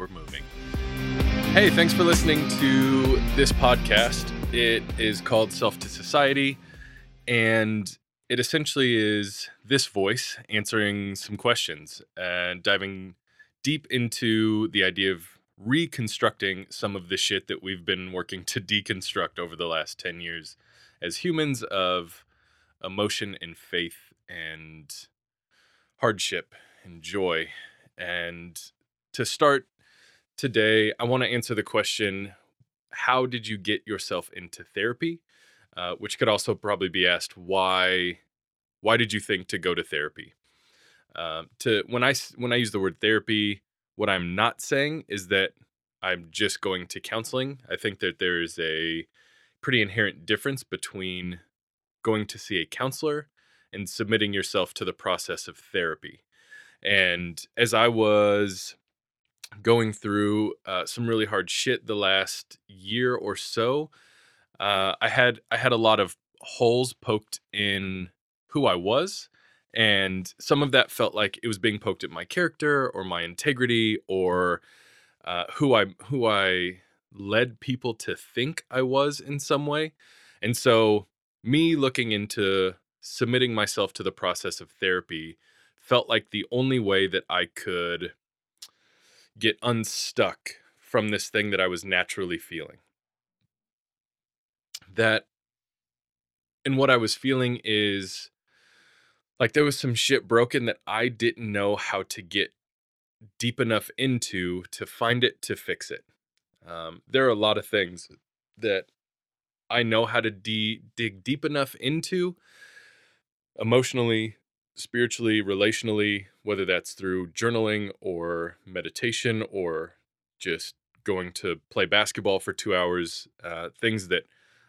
we're moving. Hey, thanks for listening to this podcast. It is called Self to Society, and it essentially is this voice answering some questions and diving deep into the idea of reconstructing some of the shit that we've been working to deconstruct over the last 10 years as humans of emotion and faith and hardship and joy. And to start today, I want to answer the question how did you get yourself into therapy? Uh, which could also probably be asked why why did you think to go to therapy? Um, to when I when I use the word therapy, what I'm not saying is that I'm just going to counseling. I think that there is a pretty inherent difference between going to see a counselor and submitting yourself to the process of therapy. And as I was going through uh, some really hard shit the last year or so, uh, I had I had a lot of holes poked in who I was, and some of that felt like it was being poked at my character or my integrity or uh, who I who I led people to think I was in some way. And so me looking into submitting myself to the process of therapy felt like the only way that I could get unstuck from this thing that I was naturally feeling. That and what I was feeling is like there was some shit broken that I didn't know how to get deep enough into to find it to fix it. Um, there are a lot of things that I know how to de- dig deep enough into emotionally, spiritually, relationally, whether that's through journaling or meditation or just going to play basketball for two hours, uh, things that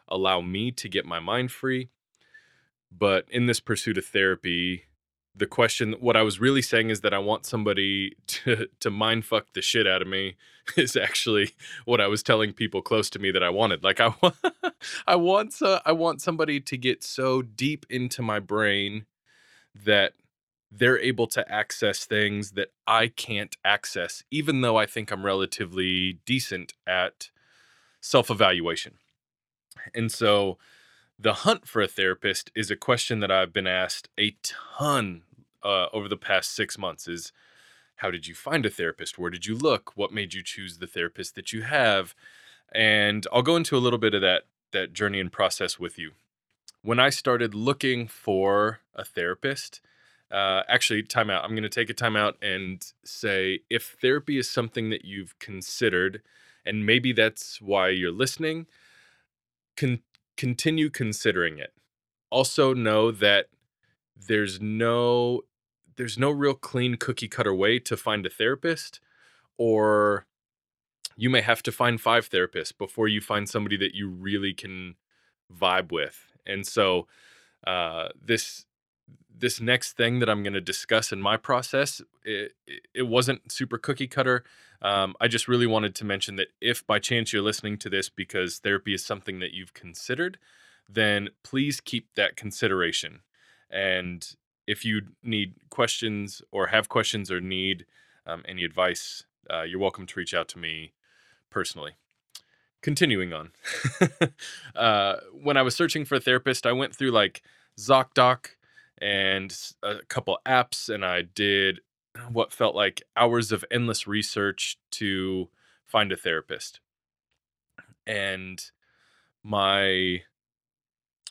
allow me to get my mind free but in this pursuit of therapy, the question what I was really saying is that I want somebody to to mind fuck the shit out of me is actually what I was telling people close to me that I wanted. Like I want I want I want somebody to get so deep into my brain that they're able to access things that I can't access even though I think I'm relatively decent at self-evaluation. And so the hunt for a therapist is a question that I've been asked a ton uh, over the past six months. Is how did you find a therapist? Where did you look? What made you choose the therapist that you have? And I'll go into a little bit of that that journey and process with you. When I started looking for a therapist, uh, actually, time out. I'm going to take a time out and say if therapy is something that you've considered, and maybe that's why you're listening, con- continue considering it. Also know that there's no there's no real clean cookie cutter way to find a therapist or you may have to find five therapists before you find somebody that you really can vibe with. And so uh, this this next thing that I'm going to discuss in my process, it, it wasn't super cookie cutter. Um, I just really wanted to mention that if by chance you're listening to this because therapy is something that you've considered, then please keep that consideration. And if you need questions or have questions or need um, any advice, uh, you're welcome to reach out to me personally. Continuing on, uh, when I was searching for a therapist, I went through like ZocDoc and a couple apps, and I did what felt like hours of endless research to find a therapist. And my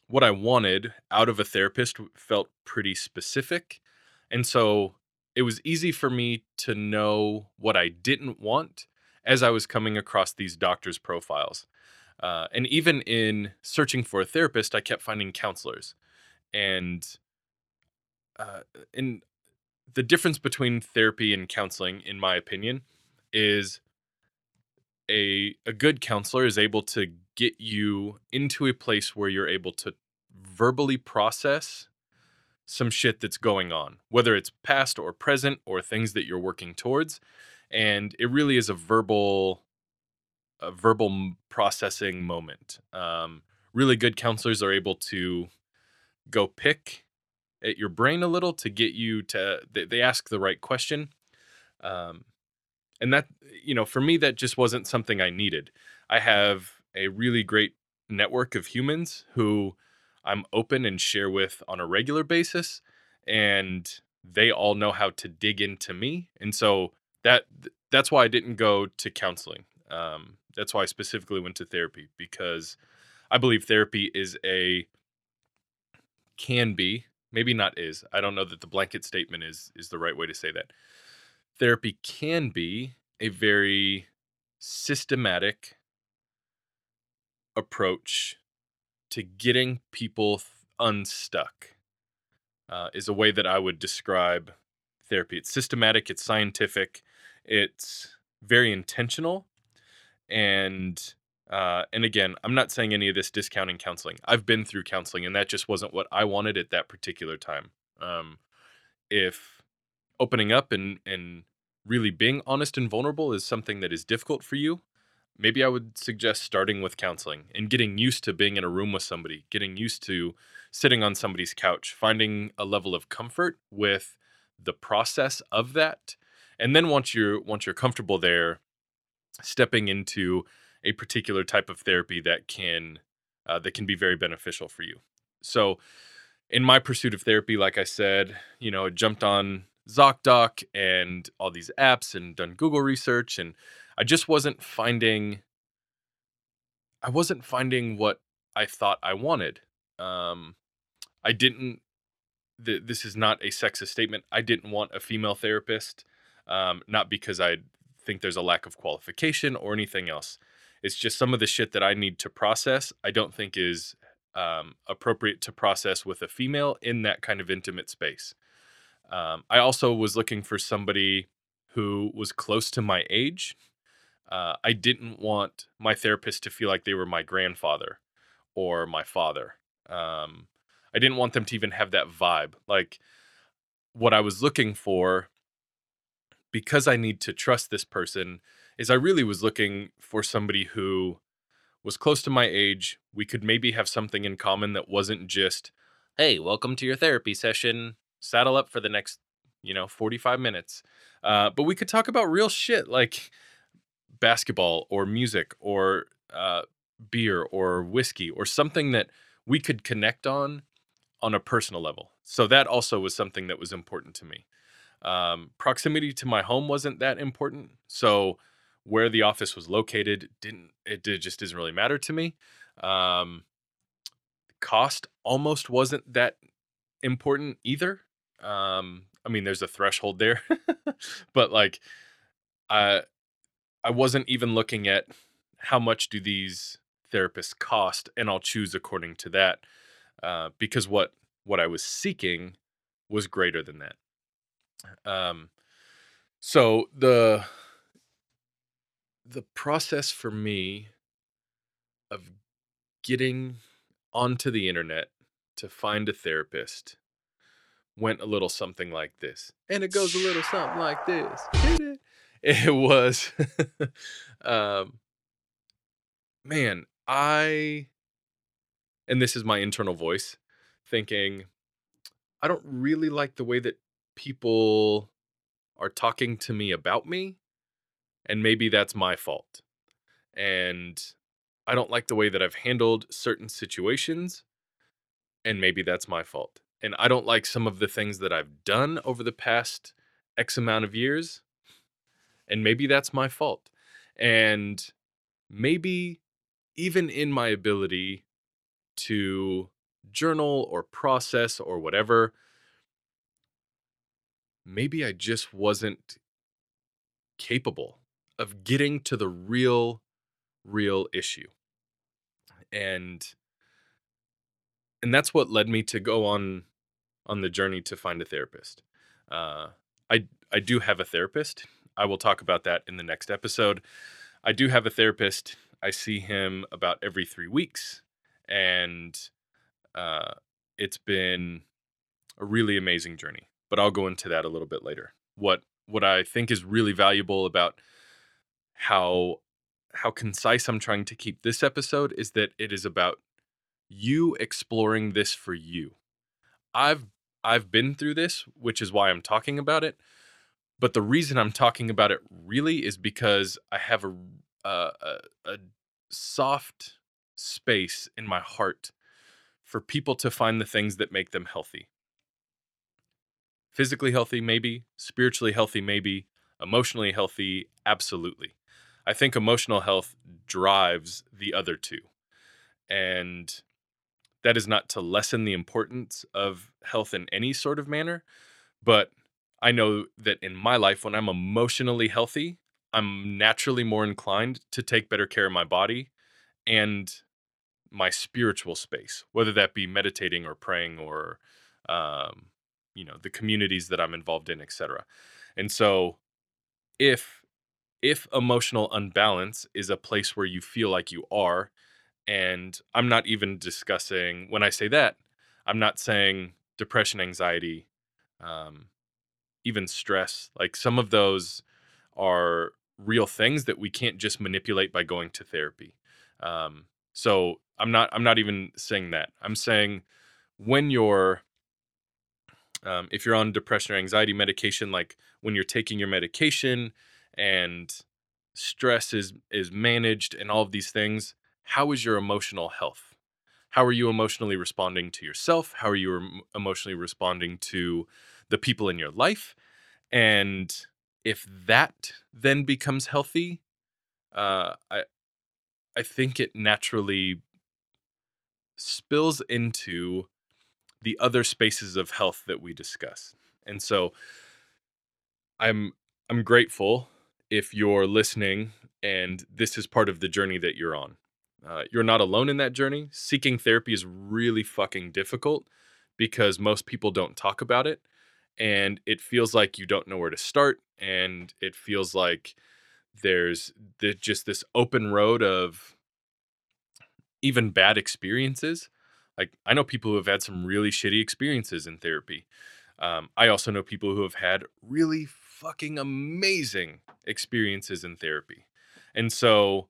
what I wanted out of a therapist felt pretty specific. And so it was easy for me to know what I didn't want as I was coming across these doctors' profiles. Uh, and even in searching for a therapist, I kept finding counselors. And uh, in the difference between therapy and counseling, in my opinion, is a a good counselor is able to get you into a place where you're able to verbally process some shit that's going on, whether it's past or present or things that you're working towards. And it really is a verbal a verbal processing moment. Um, really good counselors are able to go pick at your brain a little to get you to they, they ask the right question um, and that you know for me that just wasn't something i needed i have a really great network of humans who i'm open and share with on a regular basis and they all know how to dig into me and so that that's why i didn't go to counseling um, that's why i specifically went to therapy because i believe therapy is a can be maybe not is i don't know that the blanket statement is is the right way to say that. Therapy can be a very systematic approach to getting people unstuck uh, is a way that i would describe therapy. It's systematic it's scientific it's very intentional and uh, and again i'm not saying any of this discounting counseling. I've been through counseling and that just wasn't what i wanted at that particular time. Um, if opening up and and really being honest and vulnerable is something that is difficult for you maybe i would suggest starting with counseling and getting used to being in a room with somebody getting used to sitting on somebody's couch finding a level of comfort with the process of that and then once you're once you're comfortable there stepping into a particular type of therapy that can uh, that can be very beneficial for you. So in my pursuit of therapy like i said you know jumped on zocdoc and all these apps and done google research and i just wasn't finding i wasn't finding what i thought i wanted. Um i didn't th- this is not a sexist statement i didn't want a female therapist um, not because I think there's a lack of qualification or anything else. It's just some of the shit that I need to process. I don't think is um, appropriate to process with a female in that kind of intimate space. Um, I also was looking for somebody who was close to my age. Uh, I didn't want my therapist to feel like they were my grandfather or my father. Um, I didn't want them to even have that vibe. Like what I was looking for because I need to trust this person is I really was looking for somebody who was close to my age. We could maybe have something in common that wasn't just, hey, welcome to your therapy session. Saddle up for the next, you know, 45 minutes. Uh, but we could talk about real shit like basketball or music or uh, beer or whiskey or something that we could connect on on a personal level. So that also was something that was important to me. Um, proximity to my home wasn't that important, so where the office was located didn't it did, just doesn't really matter to me. Um, cost almost wasn't that important either. Um, I mean, there's a threshold there, but like, I I wasn't even looking at how much do these therapists cost, and I'll choose according to that, uh, because what what I was seeking was greater than that. Um, so the the process for me of getting onto the internet to find a therapist went a little something like this. And it goes a little something like this. It was um man, I and this is my internal voice thinking I don't really like the way that people are talking to me about me, and maybe that's my fault. And I don't like the way that I've handled certain situations, and maybe that's my fault. And I don't like some of the things that I've done over the past X amount of years, and maybe that's my fault. And maybe even in my ability to journal or process or whatever, maybe I just wasn't capable of getting to the real, real issue. And and that's what led me to go on on the journey to find a therapist. Uh, I I do have a therapist. I will talk about that in the next episode. I do have a therapist. I see him about every three weeks, and uh, it's been a really amazing journey but I'll go into that a little bit later. What what I think is really valuable about how how concise I'm trying to keep this episode is that it is about you exploring this for you. I've I've been through this, which is why I'm talking about it, But the reason I'm talking about it really is because I have a a, a, a soft space in my heart for people to find the things that make them healthy. Physically healthy, maybe. Spiritually healthy, maybe. Emotionally healthy, absolutely. I think emotional health drives the other two. And that is not to lessen the importance of health in any sort of manner, but I know that in my life, when I'm emotionally healthy, I'm naturally more inclined to take better care of my body and my spiritual space, whether that be meditating or praying or, um, you know, the communities that I'm involved in, etc. And so, if if emotional unbalance is a place where you feel like you are, and I'm not even discussing when I say that, I'm not saying depression, anxiety, um, even stress. Like some of those are real things that we can't just manipulate by going to therapy. Um, so I'm not I'm not even saying that. I'm saying when you're um, if you're on depression or anxiety medication, like when you're taking your medication and stress is is managed and all of these things, how is your emotional health? How are you emotionally responding to yourself? How are you emotionally responding to the people in your life? And if that then becomes healthy, uh, I I think it naturally spills into the other spaces of health that we discuss. And so I'm I'm grateful if you're listening and this is part of the journey that you're on. Uh, you're not alone in that journey. Seeking therapy is really fucking difficult because most people don't talk about it. And it feels like you don't know where to start. And it feels like there's the, just this open road of even bad experiences. Like, I know people who have had some really shitty experiences in therapy. Um, I also know people who have had really fucking amazing experiences in therapy. And so,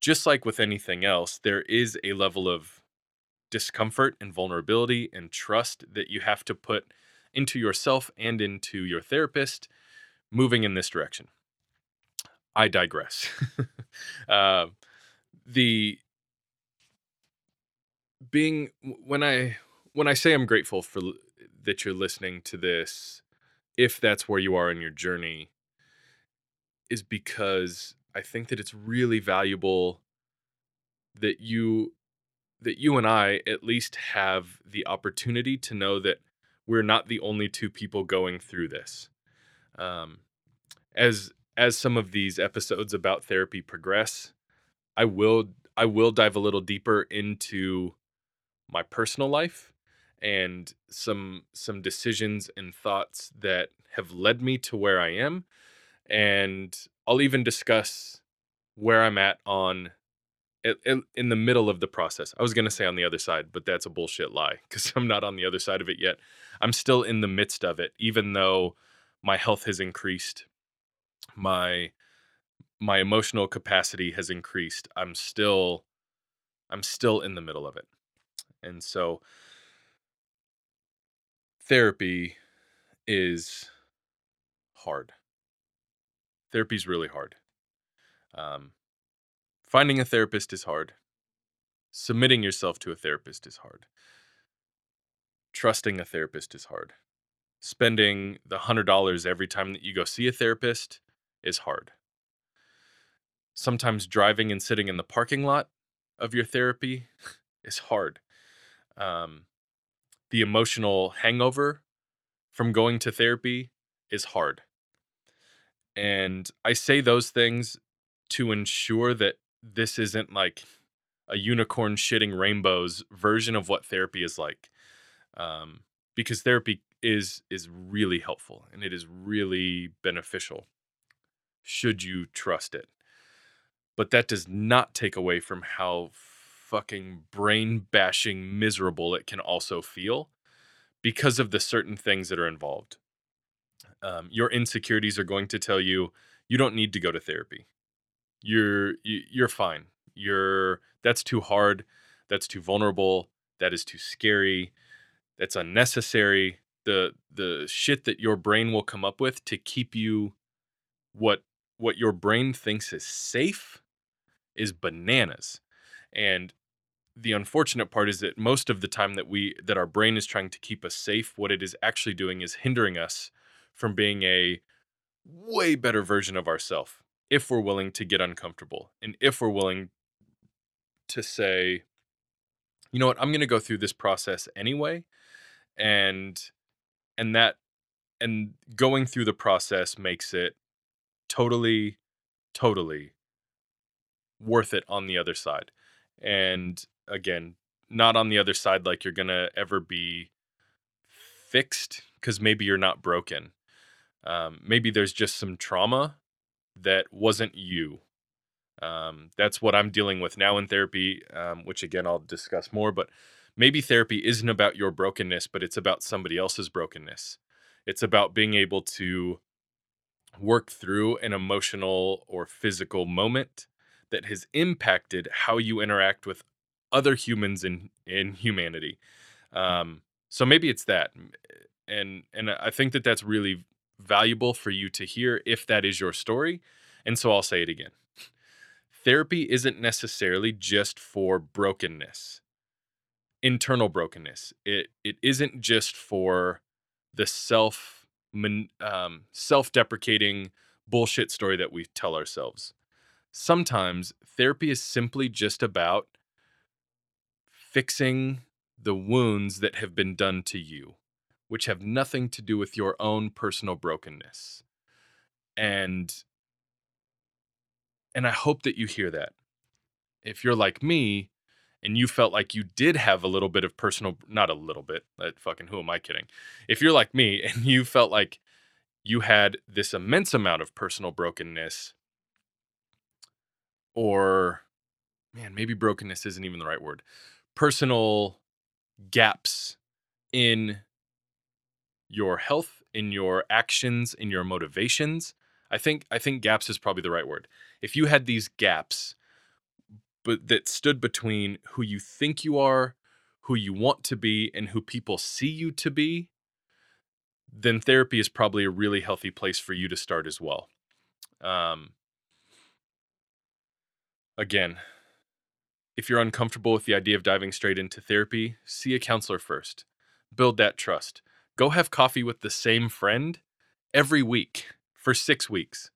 just like with anything else, there is a level of discomfort and vulnerability and trust that you have to put into yourself and into your therapist moving in this direction. I digress. uh, the being when I when I say I'm grateful for that you're listening to this, if that's where you are in your journey, is because I think that it's really valuable that you that you and I at least have the opportunity to know that we're not the only two people going through this. Um, as as some of these episodes about therapy progress, I will I will dive a little deeper into my personal life and some some decisions and thoughts that have led me to where I am and I'll even discuss where I'm at on in the middle of the process. I was going to say on the other side, but that's a bullshit lie cuz I'm not on the other side of it yet. I'm still in the midst of it even though my health has increased. My my emotional capacity has increased. I'm still I'm still in the middle of it. And so therapy is hard. Therapy is really hard. Um, finding a therapist is hard. Submitting yourself to a therapist is hard. Trusting a therapist is hard. Spending the $100 every time that you go see a therapist is hard. Sometimes driving and sitting in the parking lot of your therapy is hard um, the emotional hangover from going to therapy is hard. And I say those things to ensure that this isn't like a unicorn shitting rainbows version of what therapy is like. Um, because therapy is is really helpful and it is really beneficial should you trust it. But that does not take away from how fucking brain bashing miserable it can also feel because of the certain things that are involved. Um, your insecurities are going to tell you you don't need to go to therapy. You're you, you're fine. You're that's too hard. That's too vulnerable. That is too scary. That's unnecessary. the the shit that your brain will come up with to keep you what what your brain thinks is safe is bananas. And the unfortunate part is that most of the time that we that our brain is trying to keep us safe, what it is actually doing is hindering us from being a way better version of ourselves if we're willing to get uncomfortable and if we're willing to say you know what? I'm going to go through this process anyway and and that and going through the process makes it totally totally worth it on the other side. And again not on the other side like you're going to ever be fixed because maybe you're not broken um, maybe there's just some trauma that wasn't you. Um, that's what I'm dealing with now in therapy, um, which again, I'll discuss more. But maybe therapy isn't about your brokenness, but it's about somebody else's brokenness. It's about being able to work through an emotional or physical moment that has impacted how you interact with other humans in in humanity. Um, so maybe it's that, and and I think that that's really valuable for you to hear if that is your story. And so I'll say it again. Therapy isn't necessarily just for brokenness, internal brokenness. It it isn't just for the self um, self-deprecating bullshit story that we tell ourselves. Sometimes therapy is simply just about fixing the wounds that have been done to you which have nothing to do with your own personal brokenness. And and I hope that you hear that. If you're like me and you felt like you did have a little bit of personal not a little bit, that fucking who am I kidding? If you're like me and you felt like you had this immense amount of personal brokenness or man, maybe brokenness isn't even the right word. Personal gaps in your health, in your actions, in your motivations. I think I think gaps is probably the right word. If you had these gaps but that stood between who you think you are, who you want to be and who people see you to be, then therapy is probably a really healthy place for you to start as well. Um, again, if you're uncomfortable with the idea of diving straight into therapy, see a counselor first. Build that trust go have coffee with the same friend every week for 6 weeks.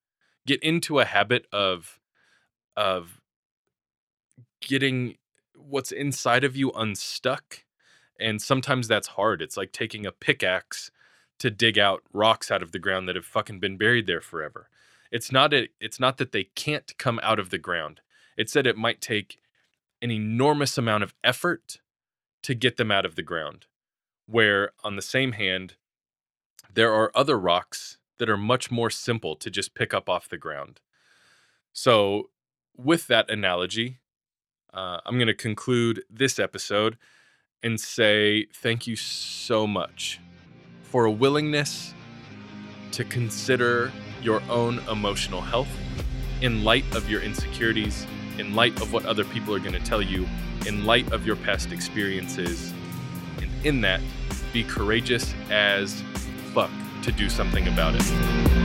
Get into a habit of of getting what's inside of you unstuck. And sometimes that's hard. It's like taking a pickaxe to dig out rocks out of the ground that have fucking been buried there forever. It's not a, it's not that they can't come out of the ground. It's that it might take an enormous amount of effort to get them out of the ground where on the same hand, there are other rocks that are much more simple to just pick up off the ground. So, with that analogy, uh, I'm going to conclude this episode and say thank you so much for a willingness to consider your own emotional health in light of your insecurities, in light of what other people are going to tell you, in light of your past experiences And in that, be courageous as fuck to do something about it.